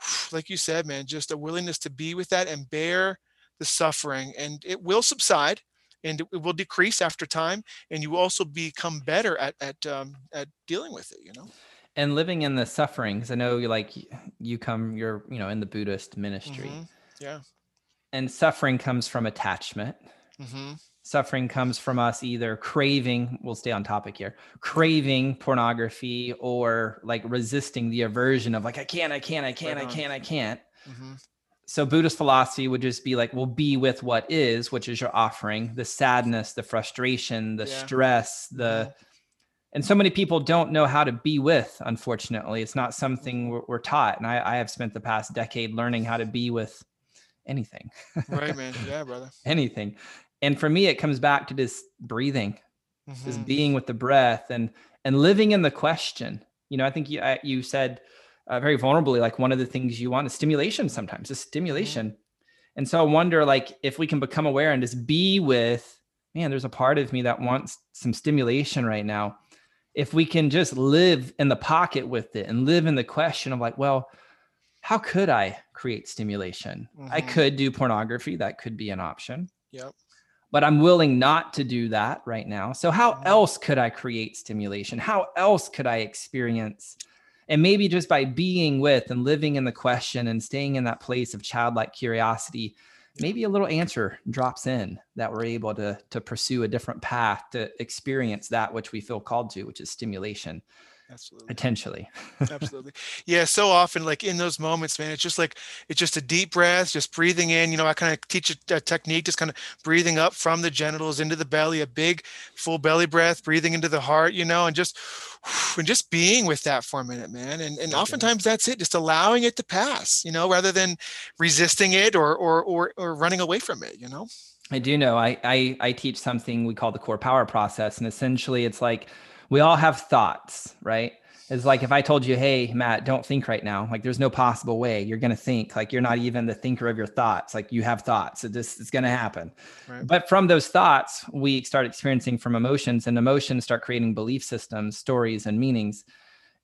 C: [SIGHS] like you said, man, just a willingness to be with that and bear the suffering. And it will subside and it will decrease after time and you also become better at at um, at dealing with it you know
A: and living in the suffering because i know you like you come you're you know in the buddhist ministry
C: Mhm. yeah
A: and suffering comes from attachment
C: hmm
A: suffering comes from us either craving we'll stay on topic here craving pornography or like resisting the aversion of like i can't i can't i can't
C: Right
A: i can't i can't.
C: Hmm
A: so buddhist philosophy would just be like well be with what is which is your offering. The sadness the frustration the
C: Yeah.
A: stress the and so many people don't know how to be with unfortunately. It's not something we're, we're taught and I, I have spent the past decade learning how to be with anything.
C: Right man. [LAUGHS] Yeah brother.
A: Anything and for me it comes back to just breathing just
C: Mhm.
A: being with the breath and and living in the question. You know i think you I, you said uh, very vulnerably like one of the things you want is stimulation sometimes is stimulation. And so i wonder like if we can become aware and just be with man there's a part of me that wants some stimulation right now. If we can just live in the pocket with it and live in the question of like well how could i create stimulation? I
C: Mhm.
A: could do pornography. That could be an option.
C: Yep.
A: But I'm willing not to do that right now. So, how
C: Mhm.
A: else could I create stimulation? How else could I experience? And maybe just by being with and living in the question and staying in that place of childlike curiosity, maybe a little answer drops in that we're able to, to pursue a different path to experience that which we feel called to, which is stimulation,
C: absolutely
A: potentially. [LAUGHS]
C: absolutely yeah so often like in those moments man it's just like it's just a deep breath just breathing in you know i kind of teach a, a technique just kind of breathing up from the genitals into the belly a big full belly breath breathing into the heart you know and just [SIGHS] and just being with that for a minute man and and
A: Okay.
C: oftentimes that's it just allowing it to pass you know rather than resisting it or or or, or running away from it you know
A: I do know. I, I I teach something we call the core power process, and essentially, it's like we all have thoughts, right? It's like if I told you, "Hey, Matt, don't think right now." Like, there's no possible way you're gonna think. Like, you're not even the thinker of your thoughts. Like, you have thoughts. So this is gonna happen.
C: Right.
A: But from those thoughts, we start experiencing from emotions, and emotions start creating belief systems, stories, and meanings.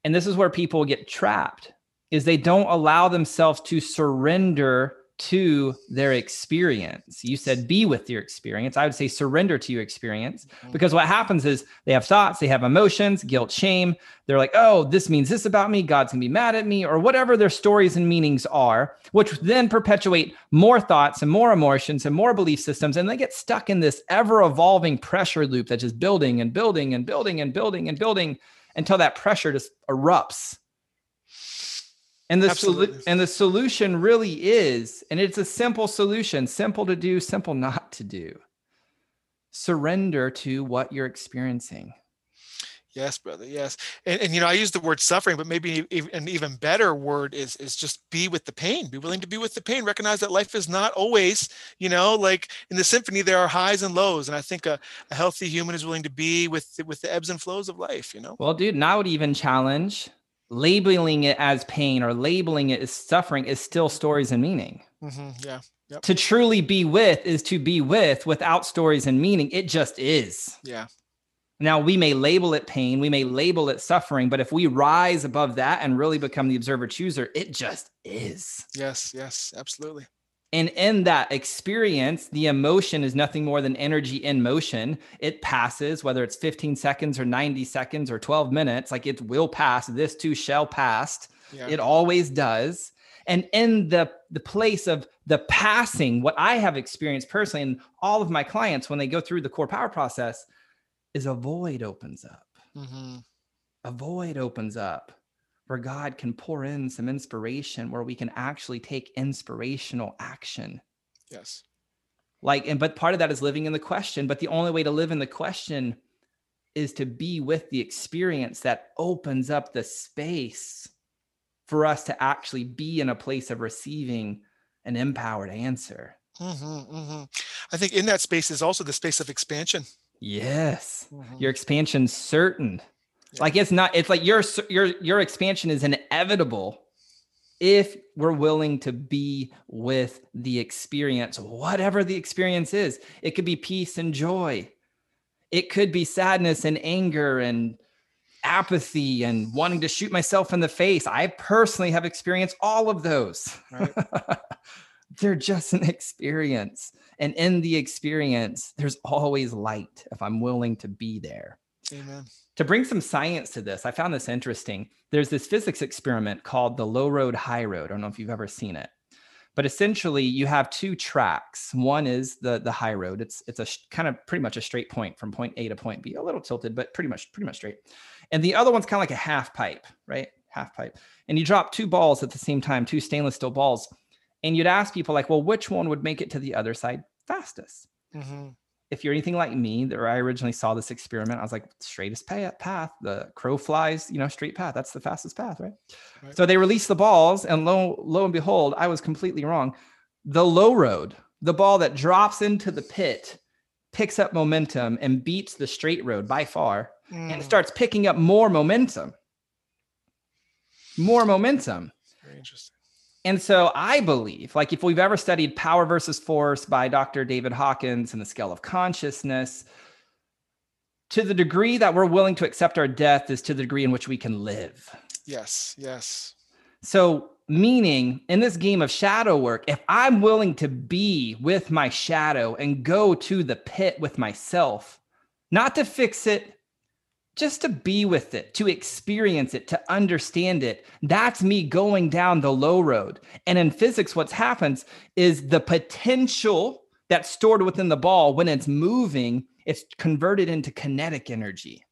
A: And this is where people get trapped: is they don't allow themselves to surrender to their experience. You said be with your experience. I would say surrender to your experience
C: Mhm.
A: because what happens is they have thoughts, they have emotions, guilt, shame. They're like, oh, this means this about me. God's gonna be mad at me, or whatever their stories and meanings are, which then perpetuate more thoughts and more emotions and more belief systems. And they get stuck in this ever evolving pressure loop that's just building and building and building and building and building until that pressure just erupts. And the solu- and the solution really is, and it's a simple solution, simple to do, simple not to do. Surrender to what you're experiencing.
C: Yes, brother. Yes, and, and you know I use the word suffering, but maybe an even better word is is just be with the pain. Be willing to be with the pain. Recognize that life is not always, you know, like in the symphony there are highs and lows, and I think a, a healthy human is willing to be with the- with the ebbs and flows of life. You know.
A: Well, dude, and I would even challenge labeling it as pain or labeling it as suffering is still stories and meaning.
C: hmm yeah. Yep.
A: To truly be with is to be with without stories and meaning. It just is.
C: Yeah.
A: Now, we may label it pain, we may label it suffering, but if we rise above that and really become the observer chooser, it just is.
C: Yes. Yes. Absolutely.
A: And in that experience, the emotion is nothing more than energy in motion. It passes, whether it's 15 seconds or 90 seconds or 12 minutes, like it will pass. This too shall pass.
C: Yeah.
A: It always does. And in the, the place of the passing, what I have experienced personally, and all of my clients when they go through the core power process, is a void opens up.
C: hmm
A: A void opens up where God can pour in some inspiration, where we can actually take inspirational action
C: Yes.
A: like and but part of that is living in the question but the only way to live in the question is to be with the experience that opens up the space for us to actually be in a place of receiving an empowered answer
C: hmm hmm I think in that space is also the space of expansion.
A: yes
C: Mhm.
A: your expansion's certain. Like it's not it's like your your your expansion is inevitable if we're willing to be with the experience whatever the experience is it could be peace and joy it could be sadness and anger and apathy and wanting to shoot myself in the face i personally have experienced all of those
C: Right. [LAUGHS]
A: they're just an experience And in the experience, there's always light if I'm willing to be there.
C: Amen.
A: To bring some science to this, I found this interesting. There's this physics experiment called the low road, high road. I don't know if you've ever seen it. But essentially, you have two tracks. One is the the high road. It's it's a sh- kind of pretty much a straight point from point A to point B, a little tilted, but pretty much pretty much straight. And the other one's kind of like a half pipe, right? Half pipe. And you drop two balls at the same time, two stainless steel balls, and you'd ask people like, well, which one would make it to the other side fastest?
C: Mm-hmm.
A: If you're anything like me, that I originally saw this experiment, I was like, straightest path. The crow flies, you know, straight path. That's the fastest path, right? right? So they released the balls, and lo, lo and behold, I was completely wrong. The low road, the ball that drops into the pit, picks up momentum and beats the straight road by far, mm. and starts picking up more momentum. More momentum.
C: Very interesting.
A: And so I believe, like, if we've ever studied Power versus Force by Dr. David Hawkins and the scale of consciousness, to the degree that we're willing to accept our death is to the degree in which we can live.
C: Yes, yes.
A: So, meaning in this game of shadow work, if I'm willing to be with my shadow and go to the pit with myself, not to fix it, just to be with it, to experience it, to understand it. That's me going down the low road. And in physics, what's happens is the potential that's stored within the ball when it's moving, it's converted into kinetic energy.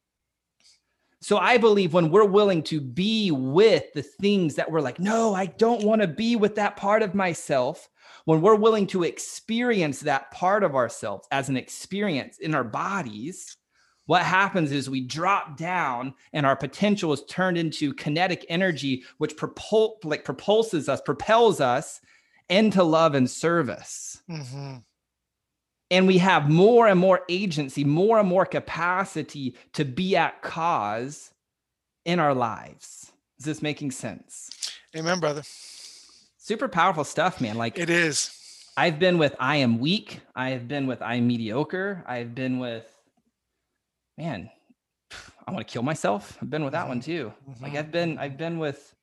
A: So I believe when we're willing to be with the things that we're like, no, I don't want to be with that part of myself. When we're willing to experience that part of ourselves as an experience in our bodies, what happens is we drop down and our potential is turned into kinetic energy which propul- like propulses us propels us into love and service. Mm-hmm. and we have more and more agency more and more capacity to be at cause in our lives. Is this making sense?
C: Amen brother.
A: Super powerful stuff man. Like
C: it is.
A: I've been with i am weak. I have been with i'm mediocre. I've been with man, I want to kill myself. I've been with that one mm-hmm. too. Like I've been, I've been with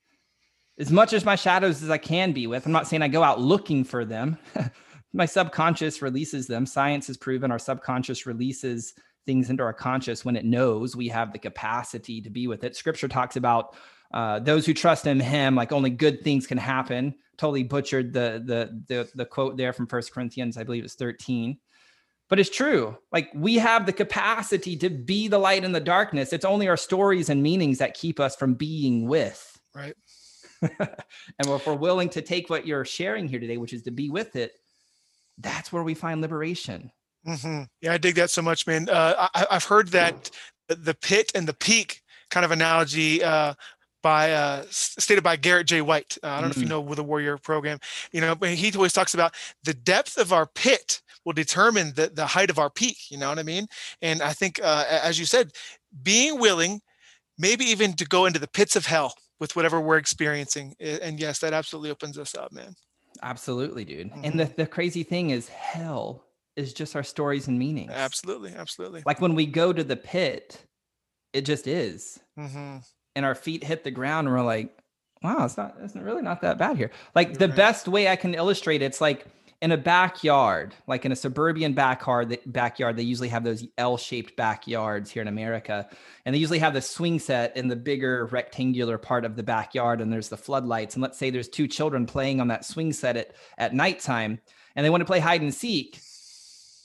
A: as much as my shadows as I can be with. I'm not saying I go out looking for them. [LAUGHS] my subconscious releases them. Science has proven our subconscious releases things into our conscious when it knows we have the capacity to be with it. Scripture talks about uh, those who trust in Him, like only good things can happen. Totally butchered the the the, the quote there from First Corinthians, I believe it's 13 but it's true. Like we have the capacity to be the light in the darkness. It's only our stories and meanings that keep us from being with.
C: Right. [LAUGHS]
A: and if we're willing to take what you're sharing here today, which is to be with it, that's where we find liberation.
C: Mm-hmm. Yeah, I dig that so much, man. Uh, I, have heard that the pit and the peak kind of analogy uh, by uh, stated by Garrett J. White. Uh, I don't mm-hmm. know if you mm. know with the Warrior program. You know, he always talks about the depth of our pit will determine the, the height of our peak. You know what I mean? And I think, uh, as you said, being willing, maybe even to go into the pits of hell with whatever we're experiencing. And yes, that absolutely opens us up, man.
A: Absolutely, dude. Mm-hmm. And the, the crazy thing is, hell is just our stories and meanings.
C: Absolutely, absolutely.
A: Like when we go to the pit, it just is. Mm-hmm. And our feet hit the ground, and we're like, wow, it's not, it's really not that bad here. Like You're the right. best way I can illustrate it's like in a backyard, like in a suburban backyard, backyard, they usually have those L-shaped backyards here in America, and they usually have the swing set in the bigger rectangular part of the backyard, and there's the floodlights. And let's say there's two children playing on that swing set at at nighttime, and they want to play hide and seek.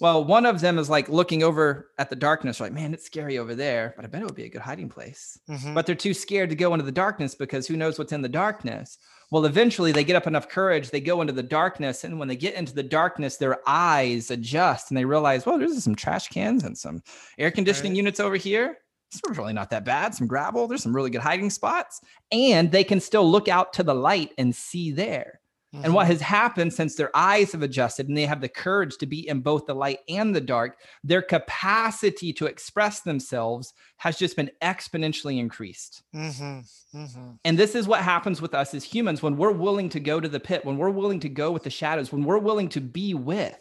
A: Well, one of them is like looking over at the darkness, like, man, it's scary over there, but I bet it would be a good hiding place. Mm-hmm. But they're too scared to go into the darkness because who knows what's in the darkness. Well, eventually they get up enough courage, they go into the darkness. And when they get into the darkness, their eyes adjust and they realize, well, there's some trash cans and some air conditioning right. units over here. It's really not that bad. Some gravel, there's some really good hiding spots. And they can still look out to the light and see there. Mm-hmm. And what mm-hmm. has happened since their eyes have adjusted and they have the courage to be in both the light and the dark, their capacity to express themselves has just been exponentially increased. Mm-hmm. Mm-hmm. And this is what happens with us as humans when we're willing to go to the pit, when we're willing to go with the shadows, when we're willing to be with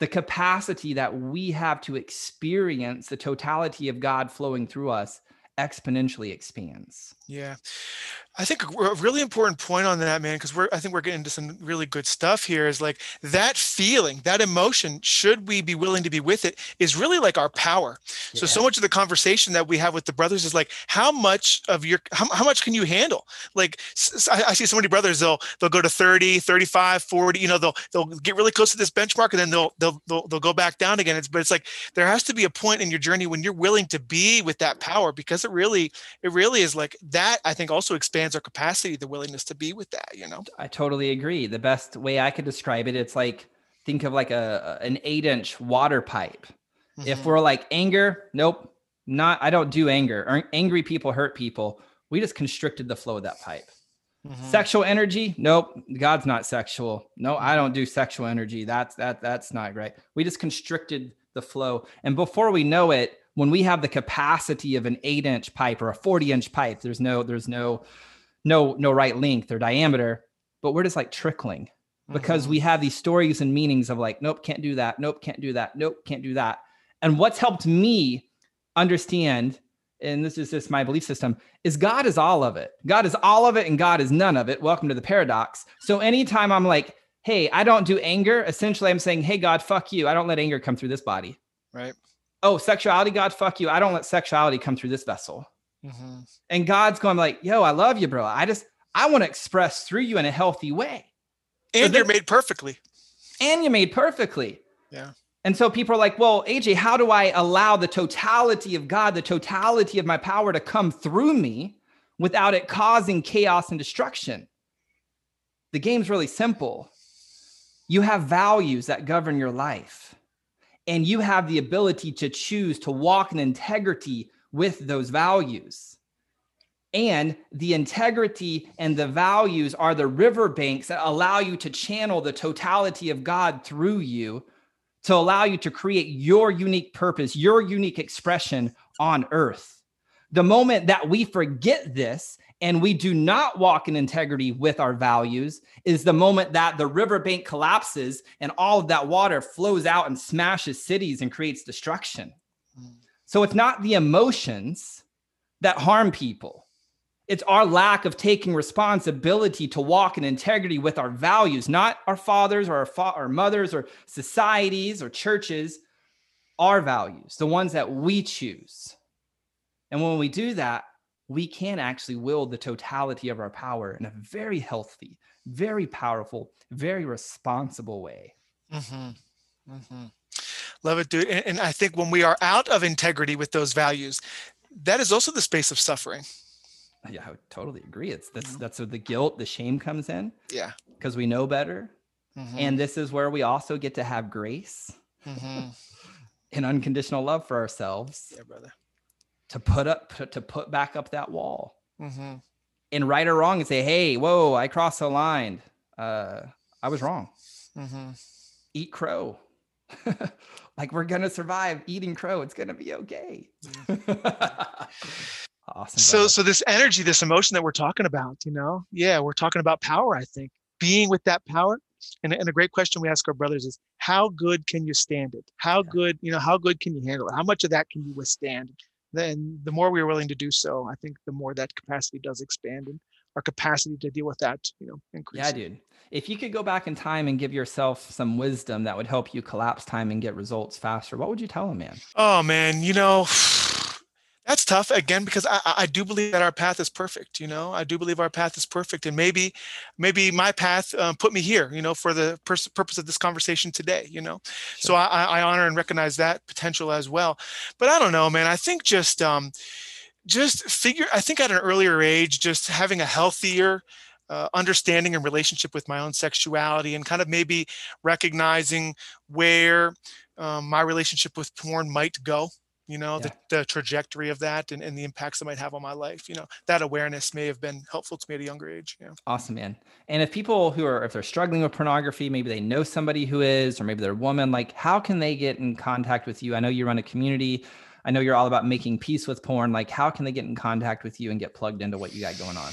A: the capacity that we have to experience the totality of God flowing through us exponentially expands.
C: Yeah. I think a really important point on that, man, because we're I think we're getting into some really good stuff here. Is like that feeling, that emotion, should we be willing to be with it, is really like our power. Yeah. So so much of the conversation that we have with the brothers is like, how much of your how, how much can you handle? Like I, I see so many brothers, they'll they'll go to 30, 35, 40, you know, they'll they'll get really close to this benchmark and then they'll they'll they'll, they'll go back down again. It's but it's like there has to be a point in your journey when you're willing to be with that power because it really it really is like that, I think also expands our capacity, the willingness to be with that, you know?
A: I totally agree. The best way I could describe it, it's like think of like a an eight inch water pipe. Mm-hmm. If we're like anger, nope, not I don't do anger. Angry people hurt people. We just constricted the flow of that pipe. Mm-hmm. Sexual energy? Nope. God's not sexual. No, I don't do sexual energy. That's that that's not right. We just constricted the flow. And before we know it, when we have the capacity of an eight inch pipe or a 40 inch pipe, there's no, there's no, no, no right length or diameter, but we're just like trickling because mm-hmm. we have these stories and meanings of like, nope, can't do that. Nope, can't do that. Nope, can't do that. And what's helped me understand, and this is just my belief system, is God is all of it. God is all of it and God is none of it. Welcome to the paradox. So anytime I'm like, hey, I don't do anger, essentially I'm saying, hey, God, fuck you. I don't let anger come through this body.
C: Right
A: oh, sexuality, God, fuck you. I don't let sexuality come through this vessel. Mm-hmm. And God's going like, yo, I love you, bro. I just, I want to express through you in a healthy way.
C: And so you're made perfectly.
A: And you're made perfectly.
C: Yeah.
A: And so people are like, well, AJ, how do I allow the totality of God, the totality of my power to come through me without it causing chaos and destruction? The game's really simple. You have values that govern your life and you have the ability to choose to walk in integrity with those values. And the integrity and the values are the riverbanks that allow you to channel the totality of God through you to allow you to create your unique purpose, your unique expression on earth. The moment that we forget this and we do not walk in integrity with our values is the moment that the riverbank collapses and all of that water flows out and smashes cities and creates destruction. Mm. So it's not the emotions that harm people. It's our lack of taking responsibility to walk in integrity with our values, not our fathers or our, fa- our mothers or societies or churches, our values, the ones that we choose. And when we do that, we can actually wield the totality of our power in a very healthy, very powerful, very responsible way.
C: Mm-hmm. Mm-hmm. Love it, dude. And, and, I think when we are out of integrity with those values, that is also the space of suffering.
A: Yeah, I would totally agree. It's that's mm-hmm. that's where the guilt, the shame comes in.
C: Yeah,
A: because we know better, mm-hmm. and this is where we also get to have grace mm-hmm. [LAUGHS] and unconditional love for ourselves.
C: Yeah, brother
A: to put up to put back up that wall. Mm-hmm. and right or wrong and say hey whoa i crossed the line. Uh i was wrong. Mm-hmm. eat crow. [LAUGHS] Like we're gonna survive eating crow. It's gonna be okay. [LAUGHS]
C: Awesome so brother. so this energy this emotion that we're talking about you know? Yeah we're talking about power i think. Being with that power and, and a great question we ask our brothers is how good can you stand it? How yeah. good you know how good can you handle it? How much of that can you withstand then the more we are willing to do so, I think the more that capacity does expand and our capacity to deal with that, you know, increases.
A: Yeah, dude. If you could go back in time and give yourself some wisdom that would help you collapse time and get results faster, what would you tell him, man?
C: Oh man, you know, that's tough again because I, I do believe that our path is perfect you know? I do believe our path is perfect and maybe maybe my path um, put me here you know for the pers- purpose of this conversation today you know? Sure. so I, I honor and recognize that potential as well. But i don't know man i think just um just figure i think at an earlier age just having a healthier uh, understanding and relationship with my own sexuality and kind of maybe recognizing where um, my relationship with porn might go you know yeah. the, the trajectory of that and, and the impacts it might have on my life you know that awareness may have been helpful to me at a younger age yeah.
A: Awesome man. And if people who are if they're struggling with pornography maybe they know somebody who is or maybe they're a woman like how can they get in contact with you? I know you run a community. I know you're all about making peace with porn. Like how can they get in contact with you and get plugged into what you got going on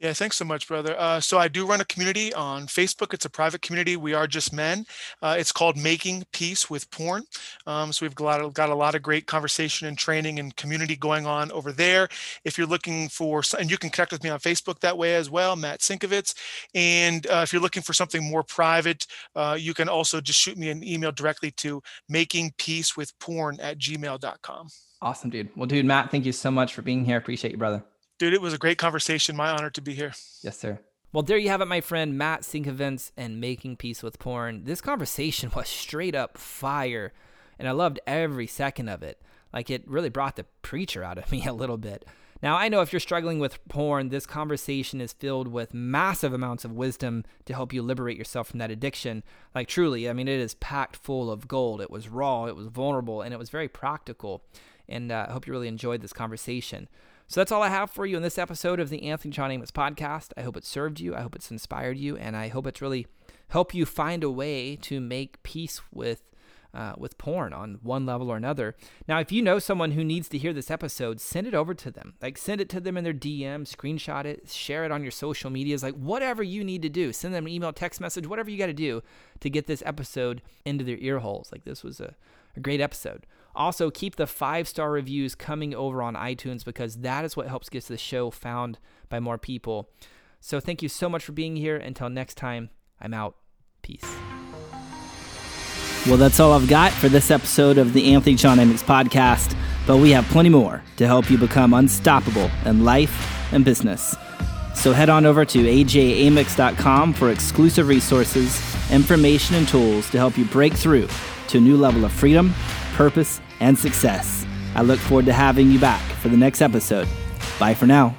C: Yeah, thanks so much, brother. Uh, so I do run a community on Facebook. It's a private community. We are just men. Uh, it's called Making Peace with Porn. Um, so we've got, got a lot of great conversation and training and community going on over there. If you're looking for, and you can connect with me on Facebook that way as well, Matt Sinkovitz. And uh, if you're looking for something more private, uh, you can also just shoot me an email directly to makingpeacewithporn at gmail.com.
D: Awesome, dude. Well, dude, Matt, thank you so much for being here. Appreciate you, brother.
C: Dude, it was a great conversation. My honor to be here.
D: Yes, sir.
A: Well, there you have it, my friend Matt Sinkovitz and Making Peace with Porn. This conversation [LAUGHS] was straight up fire, and I loved every second of it. Like, it really brought the preacher out of [LAUGHS] me a little bit. Now, I know if you're struggling with porn, this conversation is filled with massive amounts of wisdom to help you liberate yourself from that addiction. Like, truly, I mean, it is packed full of gold. It was raw, it was vulnerable, and it was very practical. And uh, I hope you really enjoyed this conversation. So that's all I have for you in this episode of the Anthony John Amos podcast. I hope it served you. I hope it's inspired you, and I hope it's really helped you find a way to make peace with uh, with porn on one level or another. Now, if you know someone who needs to hear this episode, send it over to them. Like send it to them in their DM, screenshot it, share it on your social medias, like whatever you need to do. Send them an email, text message, whatever you got to do to get this episode into their ear holes. Like this was a, a great episode. Also, keep the five star reviews coming over on iTunes because that is what helps get the show found by more people. So, thank you so much for being here. Until next time, I'm out. Peace.
B: Well, that's all I've got for this episode of the Anthony John Amos podcast, but we have plenty more to help you become unstoppable in life and business. So head on over to ajamix.com for exclusive resources, information, and tools to help you break through to a new level of freedom, purpose, and success. I look forward to having you back for the next episode. Bye for now.